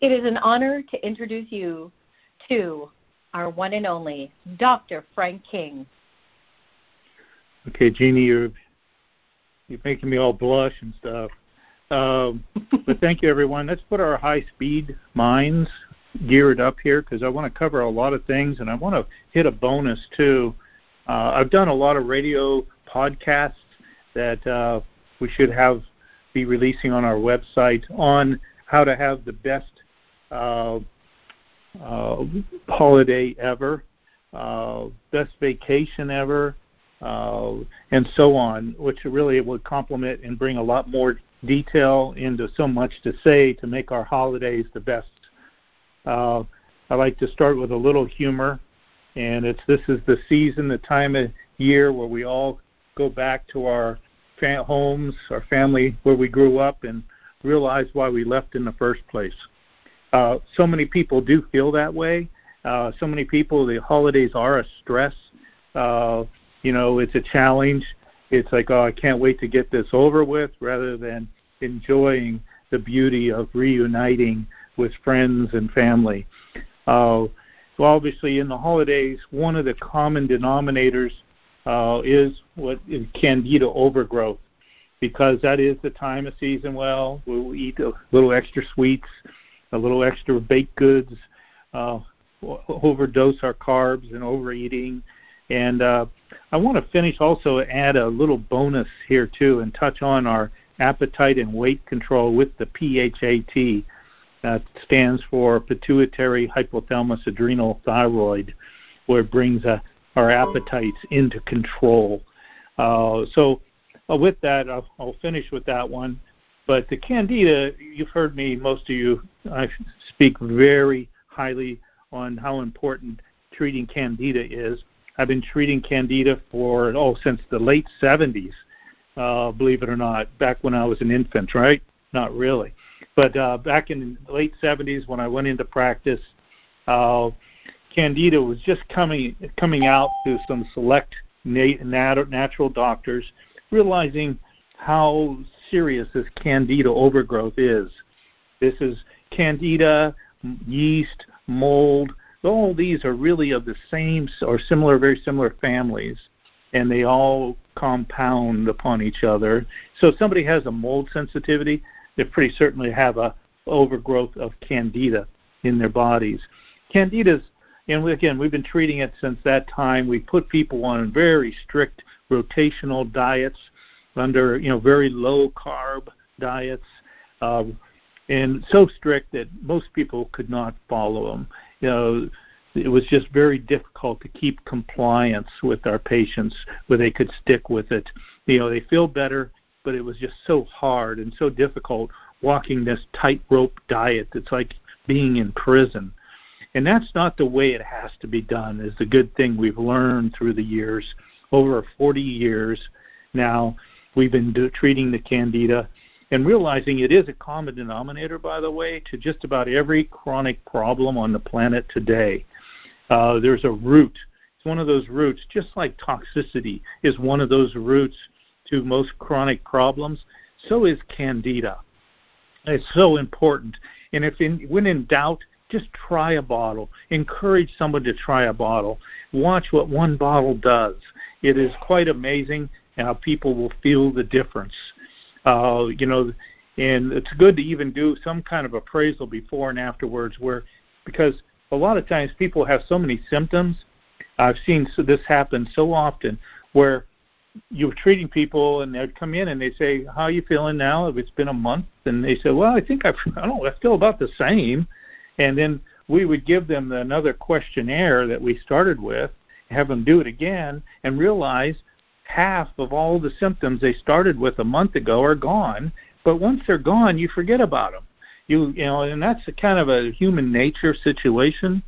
It is an honor to introduce you to our one and only Dr. Frank King. Okay, Jeanie, you're you're making me all blush and stuff. Um, but thank you, everyone. Let's put our high-speed minds geared up here because I want to cover a lot of things and I want to hit a bonus too. Uh, I've done a lot of radio podcasts that uh, we should have be releasing on our website on how to have the best holiday ever, uh, best vacation ever, uh, and so on, which really would complement and bring a lot more detail into so much to say to make our holidays the best. Uh, I like to start with a little humor, and it's this is the season, the time of year where we all go back to our fa- homes, our family where we grew up, and realize why we left in the first place. Uh, so many people do feel that way. Uh, so many people, the holidays are a stress. Uh, you know, it's a challenge. It's like, oh, I can't wait to get this over with, rather than enjoying the beauty of reuniting with friends and family. Uh, well, obviously, in the holidays, one of the common denominators uh, is what is candida overgrowth, because that is the time of season. Well, we'll eat a little extra sweets, a little extra baked goods, uh, overdose our carbs and overeating. And uh, I want to finish also add a little bonus here too and touch on our appetite and weight control with the PHAT. That stands for pituitary hypothalamus adrenal thyroid, where it brings uh, our appetites into control. Uh, so, uh, with that, I'll, I'll, finish with that one. But the candida, you've heard me, most of you, I speak very highly on how important treating candida is. I've been treating candida for, oh, since the late 70s uh, believe it or not, back when I was an infant, right? Not really. But uh, back in the late 70s when I went into practice, uh, Candida was just coming coming out to some select nat- natural doctors, realizing how serious this Candida overgrowth is. This is Candida, yeast, mold. All these are really of the same or similar, very similar families, and they all compound upon each other. So if somebody has a mold sensitivity, they pretty certainly have a overgrowth of candida in their bodies. Candida's and again, we've been treating it since that time. We put people on very strict rotational diets under, you know, very low carb diets, uh, and so strict that most people could not follow them. You know, it was just very difficult to keep compliance with our patients where they could stick with it. You know, they feel better, but it was just so hard and so difficult walking this tightrope diet. It's like being in prison. And that's not the way it has to be done, is the good thing we've learned through the years. Over 40 years now, we've been do, treating the candida and realizing it is a common denominator, by the way, to just about every chronic problem on the planet today. Uh, there's a root. It's one of those roots, just like toxicity is one of those roots to most chronic problems. So is candida. It's so important. And if in, when in doubt, just try a bottle. Encourage someone to try a bottle. Watch what one bottle does. It is quite amazing how people will feel the difference. Uh, you know, and it's good to even do some kind of appraisal before and afterwards, where because a lot of times people have so many symptoms. I've seen this happen so often where you're treating people and they'd come in and they say, "How are you feeling now?" If it's been a month, and they say, "Well, I think I've, I don't, I feel about the same," and then we would give them another questionnaire that we started with, have them do it again, and realize half of all the symptoms they started with a month ago are gone. But once they're gone, you forget about them you you know, and that's a kind of a human nature situation.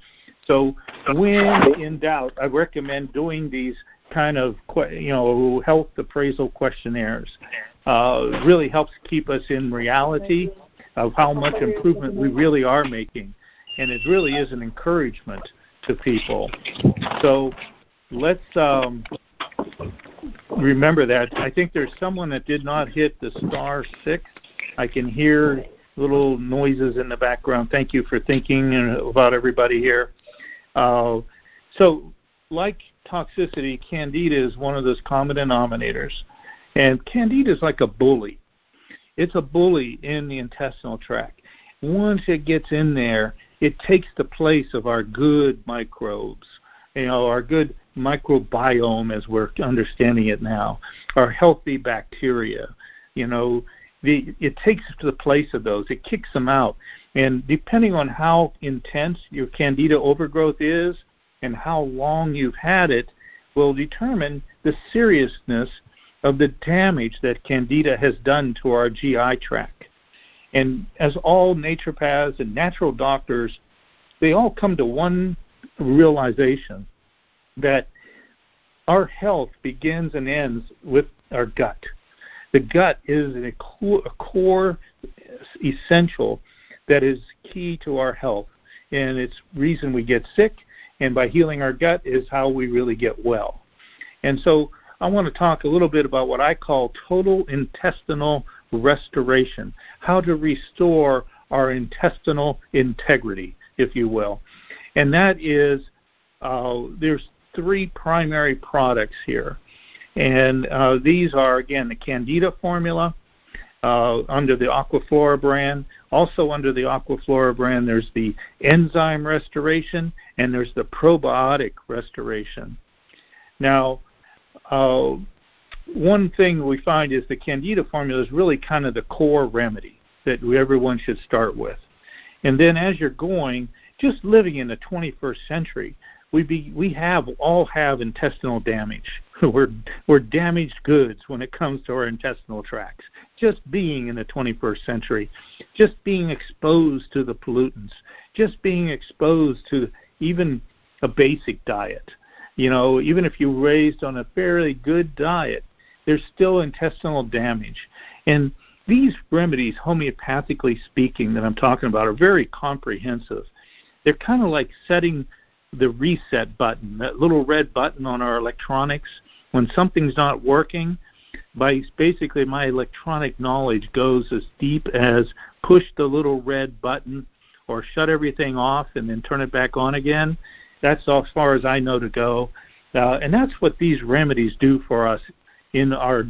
So when in doubt, I recommend doing these kind of you know health appraisal questionnaires. Uh, really helps keep us in reality of how much improvement we really are making, and it really is an encouragement to people. So let's um, remember that. I think there's someone that did not hit the star six. I can hear little noises in the background. Thank you for thinking about everybody here. Uh, so, like toxicity, candida is one of those common denominators. And candida is like a bully. It's a bully in the intestinal tract. Once it gets in there, it takes the place of our good microbes, you know, our good microbiome as we're understanding it now, our healthy bacteria, you know, the, it takes to the place of those. It kicks them out. And depending on how intense your candida overgrowth is and how long you've had it, will determine the seriousness of the damage that candida has done to our GI tract. And as all naturopaths and natural doctors, they all come to one realization that our health begins and ends with our gut. The gut is a core, essential that is key to our health, and it's reason we get sick. And by healing our gut is how we really get well. And so I want to talk a little bit about what I call total intestinal restoration, how to restore our intestinal integrity, if you will. And that is, uh, there's three primary products here. And uh, these are, again, the Candida formula uh, under the Aquaflora brand. Also, under the Aquaflora brand, there's the enzyme restoration and there's the probiotic restoration. Now, uh, one thing we find is the Candida formula is really kind of the core remedy that everyone should start with. And then as you're going, just living in the 21st century, we be we have all have intestinal damage. we're we're damaged goods when it comes to our intestinal tracts. Just being in the 21st century, just being exposed to the pollutants, just being exposed to even a basic diet. You know, even if you're raised on a fairly good diet, there's still intestinal damage. And these remedies, homeopathically speaking, that I'm talking about, are very comprehensive. They're kind of like setting the reset button, that little red button on our electronics. When something's not working, by basically my electronic knowledge goes as deep as push the little red button or shut everything off and then turn it back on again. That's as far as I know to go. Uh, and that's what these remedies do for us in our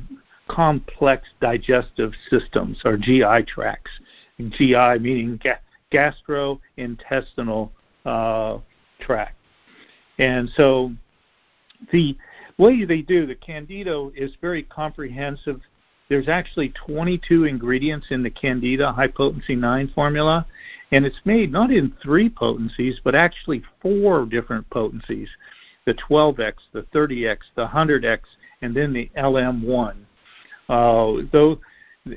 complex digestive systems, our GI tracts. GI meaning ga- gastrointestinal uh, tract. And so the way they do the Candida is very comprehensive. There's actually 22 ingredients in the Candida High Potency 9 formula, and it's made not in three potencies, but actually four different potencies the 12x, the 30x, the 100x, and then the LM1. Uh, though,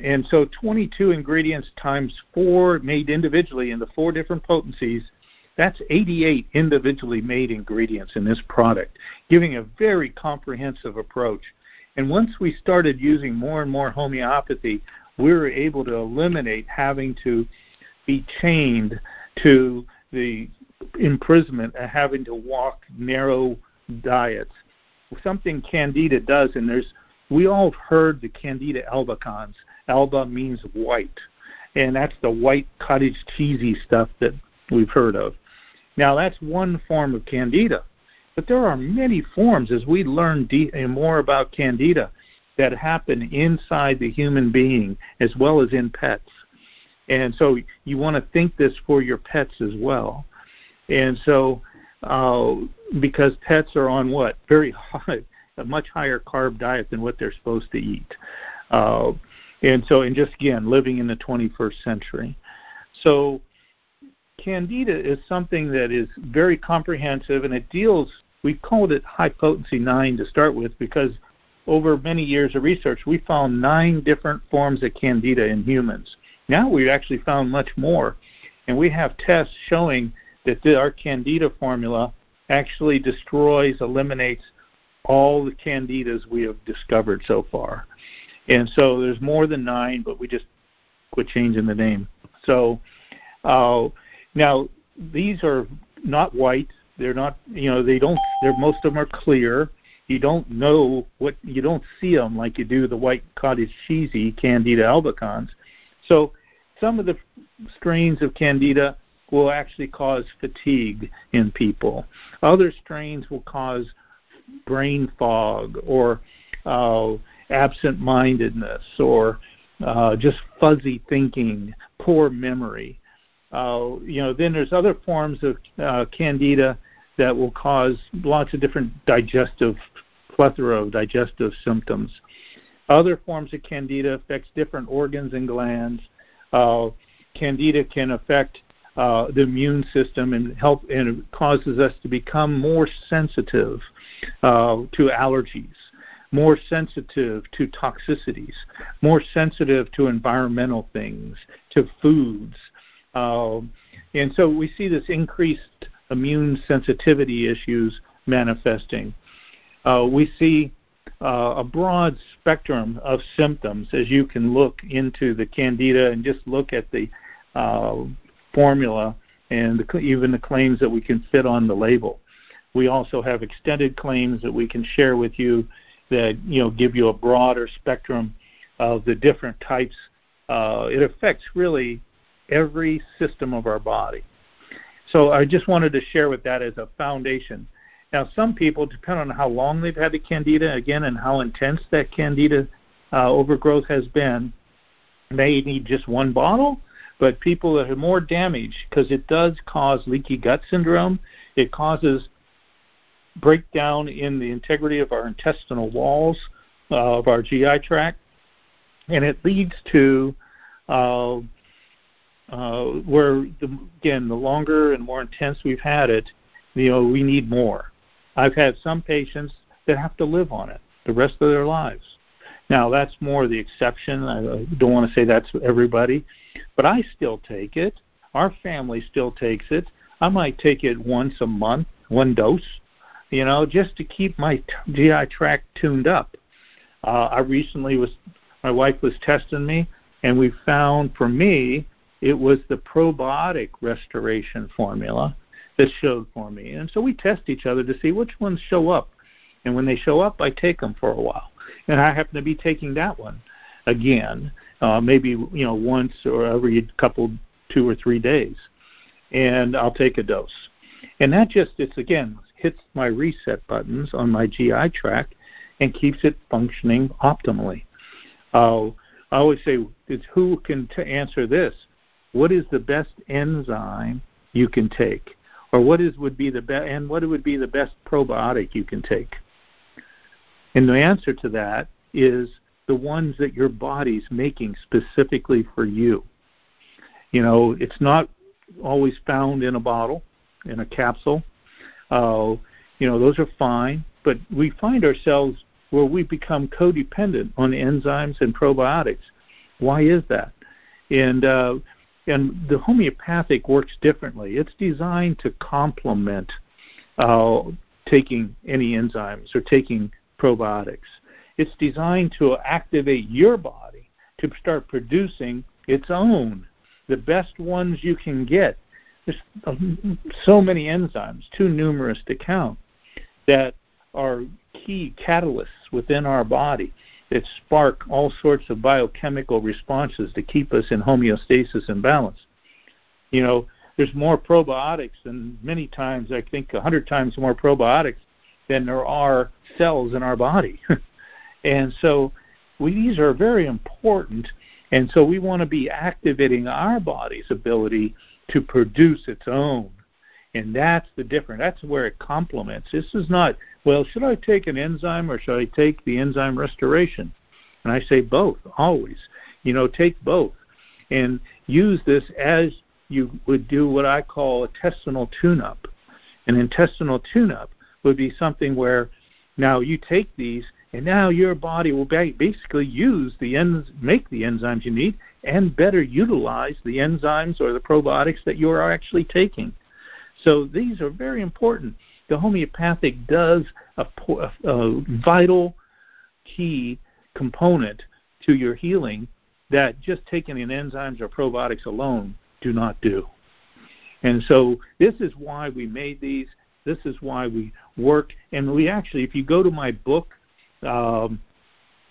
and so 22 ingredients times four made individually in the four different potencies that's 88 individually made ingredients in this product, giving a very comprehensive approach. And once we started using more and more homeopathy, we were able to eliminate having to be chained to the imprisonment of having to walk narrow diets. Something Candida does, and there's we all heard the Candida albicans. Alba means white, and that's the white cottage cheesy stuff that we've heard of. Now, that's one form of candida, but there are many forms as we learn de- more about candida that happen inside the human being as well as in pets. And so you want to think this for your pets as well. And so, uh, because pets are on what? Very high, a much higher carb diet than what they're supposed to eat. Uh, and so, and just again, living in the 21st century. So, Candida is something that is very comprehensive and it deals, we called it high potency 9 to start with because over many years of research, we found nine different forms of Candida in humans. Now we've actually found much more, and we have tests showing that our Candida formula actually destroys, eliminates all the Candidas we have discovered so far. And so there's more than nine, but we just quit changing the name. So uh, now, these are not white. They're not, you know, they don't. They're most of them are clear. You don't know what you don't see them like you do the white cottage cheesy Candida albicans. So, some of the strains of candida will actually cause fatigue in people. Other strains will cause brain fog or uh, absent mindedness or uh, just fuzzy thinking, poor memory. Uh, you know, then there's other forms of uh, candida that will cause lots of different digestive plethora of digestive symptoms. Other forms of candida affects different organs and glands. Uh, candida can affect uh, the immune system and help and it causes us to become more sensitive uh, to allergies, more sensitive to toxicities, more sensitive to environmental things, to foods. Uh, and so we see this increased immune sensitivity issues manifesting. Uh, we see uh, a broad spectrum of symptoms as you can look into the candida and just look at the uh, formula and the, even the claims that we can fit on the label. We also have extended claims that we can share with you that you know give you a broader spectrum of the different types. Uh, it affects really every system of our body. So I just wanted to share with that as a foundation. Now, some people, depending on how long they've had the candida, again, and how intense that candida uh, overgrowth has been, may need just one bottle but people that are more damaged because it does cause leaky gut syndrome. It causes breakdown in the integrity of our intestinal walls uh, of our GI tract, and it leads to uh, uh, where the, again the longer and more intense we've had it, you know we need more. I've had some patients that have to live on it the rest of their lives. Now that's more the exception. I don't want to say that's everybody, but I still take it. Our family still takes it. I might take it once a month, one dose, you know, just to keep my GI tract tuned up. Uh, I recently was, my wife was testing me, and we found for me it was the probiotic restoration formula that showed for me. And so we test each other to see which ones show up. And when they show up, I take them for a while. And I happen to be taking that one again uh, maybe you know once or every couple, two or three days, and I'll take a dose. And that just it's again hits my reset buttons on my GI tract and keeps it functioning optimally. Uh, I always say it's who can t- answer this. What is the best enzyme you can take, or what is would be the best and what would be the best probiotic you can take? And the answer to that is the ones that your body's making specifically for you. You know, it's not always found in a bottle, in a capsule. Uh, you know, those are fine, but we find ourselves where we become codependent on enzymes and probiotics. Why is that? And uh, and the homeopathic works differently. It's designed to complement uh, taking any enzymes or taking probiotics. It's designed to activate your body to start producing its own, the best ones you can get. There's um, so many enzymes, too numerous to count, that are key catalysts within our body that spark all sorts of biochemical responses to keep us in homeostasis and balance. You know, there's more probiotics than many times, I think a hundred times more probiotics than there are cells in our body. And so we, these are very important. And so we want to be activating our body's ability to produce its own. And that's the difference. That's where it complements. This is not, well, should I take an enzyme or should I take the enzyme restoration? And I say both, always. You know, take both. And use this as you would do what I call intestinal tune up. An intestinal tune up would be something where now you take these and now your body will basically use the enz- make the enzymes you need and better utilize the enzymes or the probiotics that you are actually taking. So these are very important. The homeopathic does a, a, vital key component to your healing that just taking in enzymes or probiotics alone do not do. And so this is why we made these. This is why we work. And we actually, if you go to my book, um,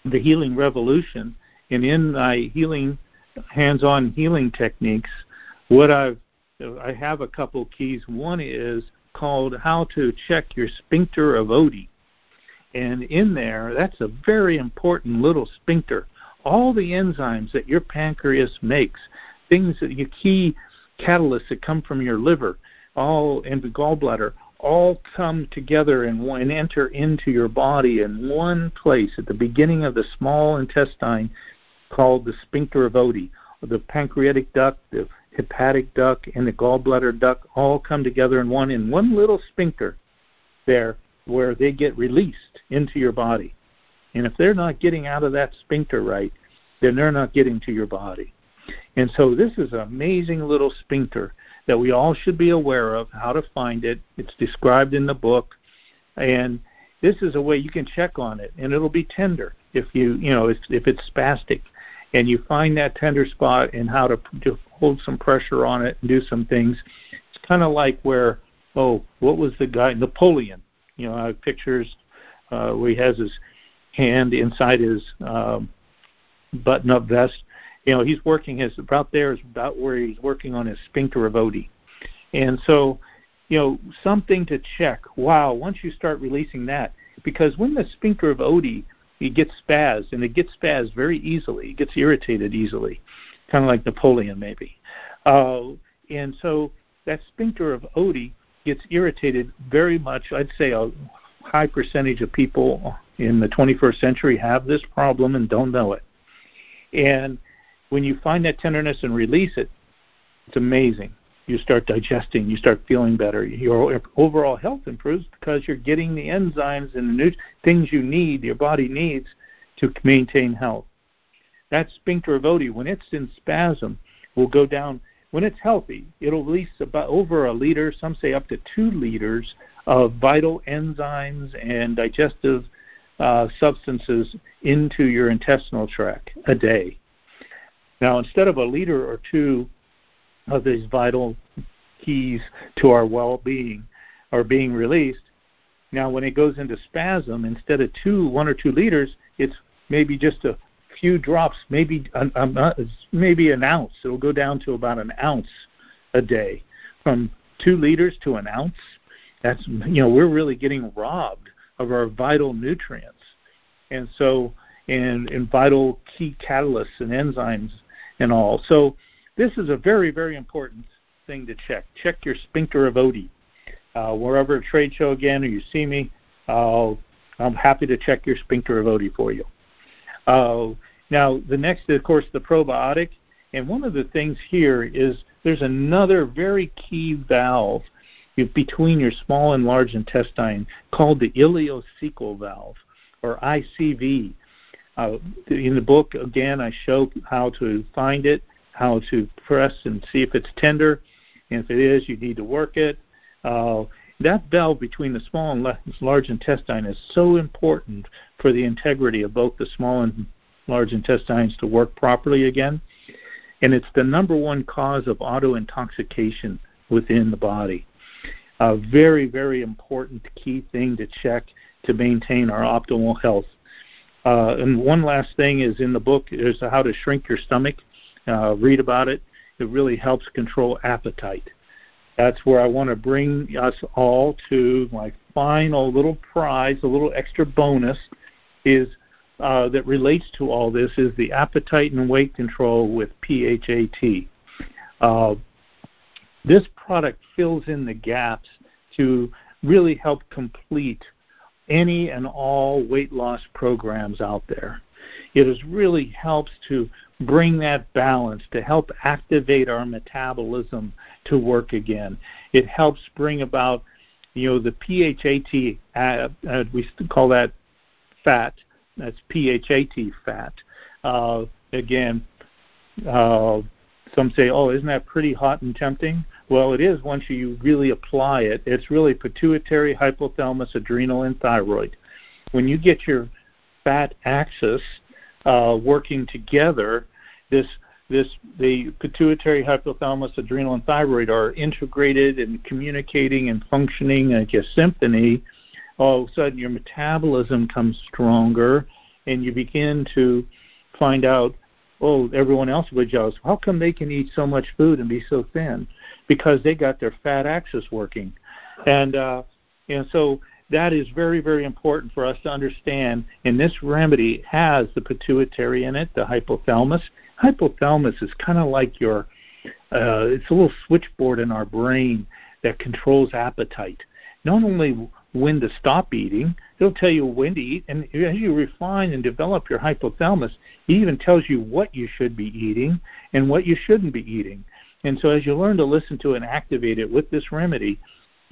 the healing revolution, and in my healing, hands-on healing techniques, what I've I have a couple keys. One is called How to Check Your Sphincter of Oddi. And in there, that's a very important little sphincter. All the enzymes that your pancreas makes, things that your key catalysts that come from your liver, all in the gallbladder, all come together and, and enter into your body in one place at the beginning of the small intestine called the sphincter of Oddi. The pancreatic duct, the hepatic duct, and the gallbladder duct all come together in one in one little sphincter there where they get released into your body. And if they're not getting out of that sphincter right, then they're not getting to your body. And so this is an amazing little sphincter that we all should be aware of how to find it. It's described in the book, and this is a way you can check on it, and it'll be tender if you you know if, if it's spastic, and you find that tender spot and how to, to hold some pressure on it and do some things. It's kind of like where oh what was the guy Napoleon? You know I have pictures uh, where he has his hand inside his um, button-up vest you know, he's working his about there is about where he's working on his sphincter of Oddi. And so, you know, something to check. Wow, once you start releasing that, because when the sphincter of Oddi it gets spazzed, and it gets spazzed very easily, it gets irritated easily, kind of like Napoleon maybe. Uh, and so that sphincter of Oddi gets irritated very much. I'd say a high percentage of people in the 21st century have this problem and don't know it. And when you find that tenderness and release it, it's amazing. You start digesting, you start feeling better. Your overall health improves because you're getting the enzymes and the things you need, your body needs to maintain health. That sphincter of Oddi, when it's in spasm, will go down. When it's healthy, it'll release about over a liter, some say up to two liters of vital enzymes and digestive uh, substances into your intestinal tract a day. Now, instead of a liter or two of these vital keys to our well-being are being released, now when it goes into spasm, instead of two, one or two liters, it's maybe just a few drops, maybe um, um, uh, maybe an ounce. It'll go down to about an ounce a day, from two liters to an ounce. That's you know we're really getting robbed of our vital nutrients, and so and and vital key catalysts and enzymes and all. So this is a very, very important thing to check. Check your sphincter of Oddi. Uh, wherever a trade show again or you see me, I'm happy to check your sphincter of Oddi for you. Uh, now, the next, of course, the probiotic. And one of the things here is there's another very key valve between your small and large intestine called the ileocecal valve, or ICV. Uh, in the book, again, I show how to find it, how to press and see if it's tender. And if it is, you need to work it. Uh, that valve between the small and large intestine is so important for the integrity of both the small and large intestines to work properly again. And it's the number one cause of auto intoxication within the body. A very, very important key thing to check to maintain our optimal health. Uh, and one last thing is in the book is how to shrink your stomach. Uh, read about it. It really helps control appetite. That's where I want to bring us all to my final little prize, a little extra bonus, is uh, that relates to all this is the appetite and weight control with PHAT. Uh, this product fills in the gaps to really help complete any and all weight loss programs out there. It is really helps to bring that balance, to help activate our metabolism to work again. It helps bring about, you know, the PHAT, uh, uh, we call that fat, that's PHAT fat. Uh, again, uh, some say, oh, isn't that pretty hot and tempting? Well, it is once you really apply it. It's really pituitary, hypothalamus, adrenal, and thyroid. When you get your fat axis uh, working together, this this the pituitary, hypothalamus, adrenal, and thyroid are integrated and communicating and functioning like a symphony. All of a sudden, your metabolism comes stronger, and you begin to find out oh, everyone else would jealous. How come they can eat so much food and be so thin? Because they got their fat axis working, and uh, and so that is very very important for us to understand. And this remedy has the pituitary in it, the hypothalamus. Hypothalamus is kind of like your uh, it's a little switchboard in our brain that controls appetite. Not only when to stop eating, it'll tell you when to eat, and as you refine and develop your hypothalamus, it even tells you what you should be eating and what you shouldn't be eating. And so as you learn to listen to and activate it with this remedy,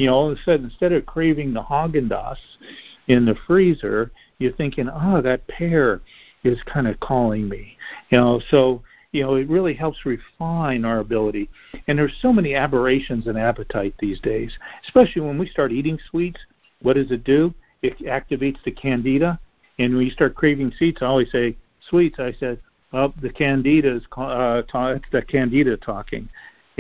you know, all of a sudden, instead of craving the Haagen-Dazs in the freezer, you're thinking, oh, that pear is kind of calling me. You know, so you know, it really helps refine our ability. And there's so many aberrations in appetite these days, especially when we start eating sweets. What does it do? It activates the candida, and when you start craving sweets, I always say sweets. I said, well, the candida is uh, it's the candida talking,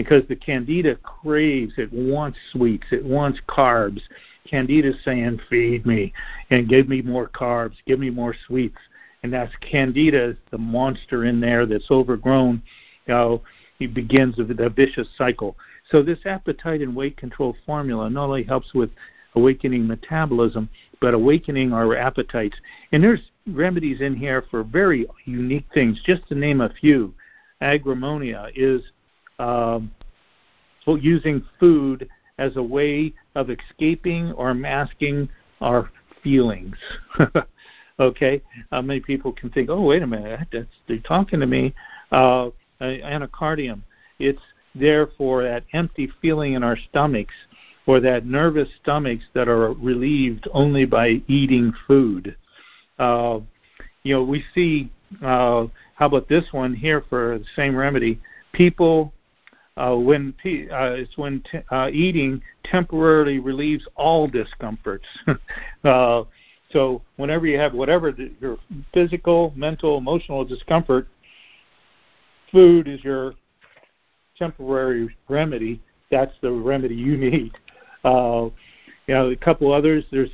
because the candida craves, it wants sweets, it wants carbs. Candida saying, feed me and give me more carbs, give me more sweets and that's candida, the monster in there that's overgrown. You know, he begins a, vicious cycle. So this appetite and weight control formula not only helps with awakening metabolism, but awakening our appetites. And there's remedies in here for very unique things. Just to name a few, agrammonia is um, using food as a way of escaping or masking our feelings. Okay, uh, many people can think, oh, wait a minute, that's, they're talking to me. Uh, anacardium, it's there for that empty feeling in our stomachs or that nervous stomachs that are relieved only by eating food. Uh, you know, we see, uh, how about this one here for the same remedy? People, uh, when uh, it's when t- uh, eating temporarily relieves all discomforts. uh, so whenever you have whatever the, your physical, mental, emotional discomfort, food is your temporary remedy. That's the remedy you need. Uh, you know, a couple others. There's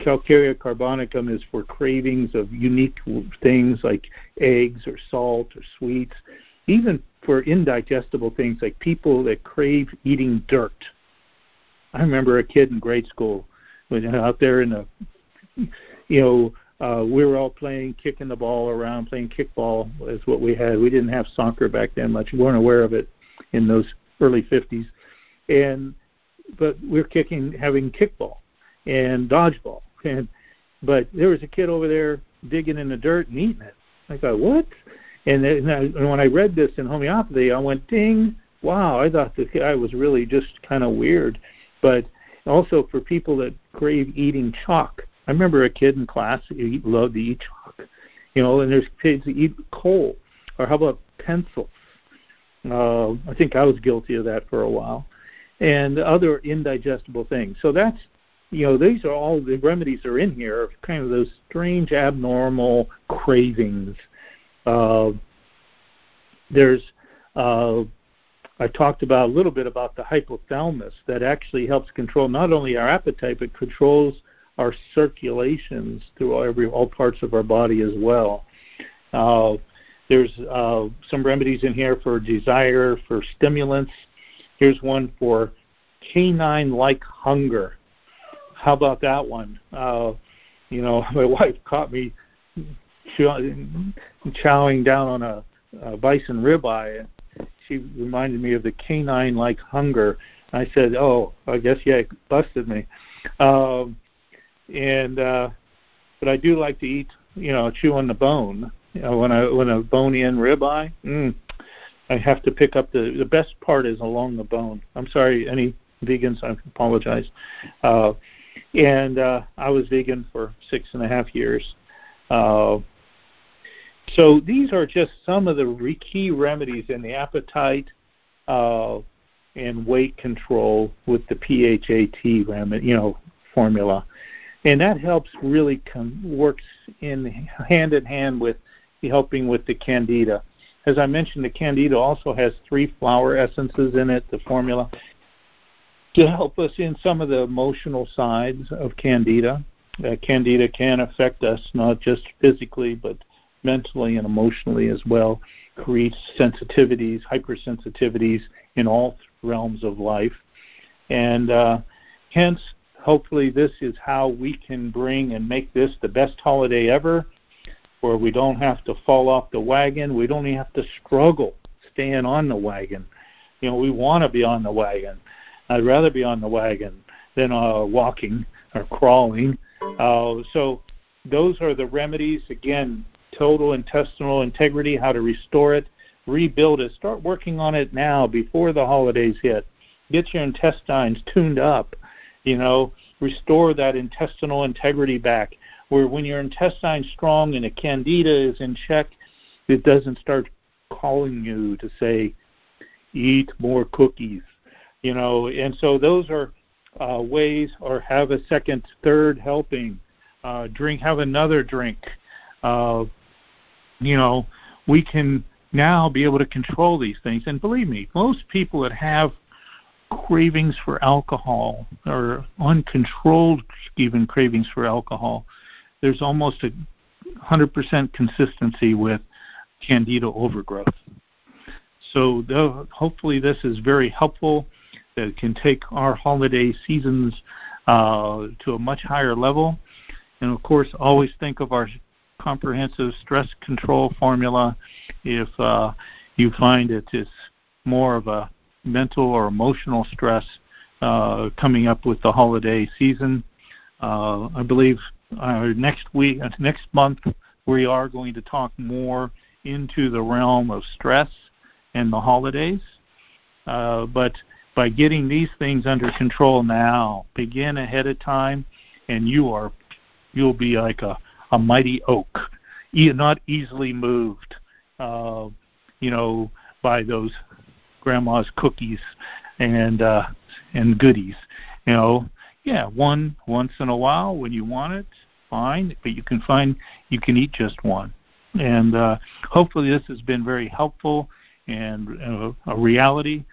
Calcarea carbonicum is for cravings of unique things like eggs or salt or sweets. Even for indigestible things like people that crave eating dirt. I remember a kid in grade school when out there in the you know, uh, we were all playing, kicking the ball around, playing kickball is what we had. We didn't have soccer back then much. We weren't aware of it in those early 50s. And but we we're kicking, having kickball and dodgeball. And but there was a kid over there digging in the dirt and eating it. I thought, what? And, then, and when I read this in homeopathy, I went, ding, wow! I thought the guy was really just kind of weird. But also for people that crave eating chalk, I remember a kid in class who loved to eat chalk, you know, and there's kids that eat coal, or how about pencils? Uh, I think I was guilty of that for a while, and other indigestible things. So that's, you know, these are all the remedies are in here of kind of those strange, abnormal cravings. Uh, there's uh, I talked about a little bit about the hypothalamus that actually helps control not only our appetite but controls our circulations through every all parts of our body as well. Uh, there's uh, some remedies in here for desire, for stimulants. Here's one for canine-like hunger. How about that one? Uh, you know, my wife caught me chowing down on a, a bison ribeye. She reminded me of the canine-like hunger. I said, "Oh, I guess yeah, it busted me." Um, and uh, but I do like to eat, you know, chew on the bone. You know, when I when a bone-in ribeye, mm, I have to pick up the the best part is along the bone. I'm sorry, any vegans, I apologize. Uh, and uh, I was vegan for six and a half years. Uh, so these are just some of the re- key remedies in the appetite uh, and weight control with the PHAT remedy, you know, formula and that helps really com- works in hand in hand with helping with the candida. As I mentioned, the candida also has three flower essences in it, the formula, to help us in some of the emotional sides of candida. Uh, candida can affect us not just physically but mentally and emotionally as well, creates sensitivities, hypersensitivities in all realms of life. And uh, hence, hopefully, this is how we can bring and make this the best holiday ever, where we don't have to fall off the wagon. We don't even have to struggle staying on the wagon. You know, we want to be on the wagon. I'd rather be on the wagon than uh, walking or crawling. Uh, so those are the remedies. Again, total intestinal integrity, how to restore it, rebuild it. Start working on it now before the holidays hit. Get your intestines tuned up. You know, restore that intestinal integrity back. Where when your intestine's strong and the candida is in check, it doesn't start calling you to say, eat more cookies. You know, and so those are uh, ways, or have a second, third helping. Uh, drink, have another drink. Uh, you know, we can now be able to control these things. And believe me, most people that have cravings for alcohol or uncontrolled even cravings for alcohol, there's almost a 100% consistency with candida overgrowth. So hopefully this is very helpful. That can take our holiday seasons uh, to a much higher level. And of course, always think of our comprehensive stress control formula if uh, you find it is more of a mental or emotional stress uh, coming up with the holiday season. Uh, I believe uh, next week, uh, next month, we are going to talk more into the realm of stress and the holidays. Uh, but by getting these things under control now, begin ahead of time, and you are you'll be like a, a mighty oak, not easily moved. Uh, you know, by those grandma's cookies and uh, and goodies. You know, yeah, one once in a while when you want it, fine, but you can find you can eat just one. And uh, hopefully, this has been very helpful and uh, a reality.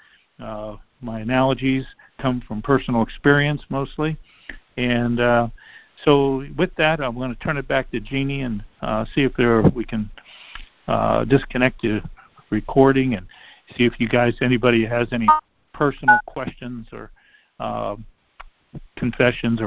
Uh, my analogies come from personal experience mostly, and uh, so with that, I'm going to turn it back to Jeanie and uh, see if there we can uh, disconnect the recording and see if you guys, anybody has any personal questions or uh, confessions or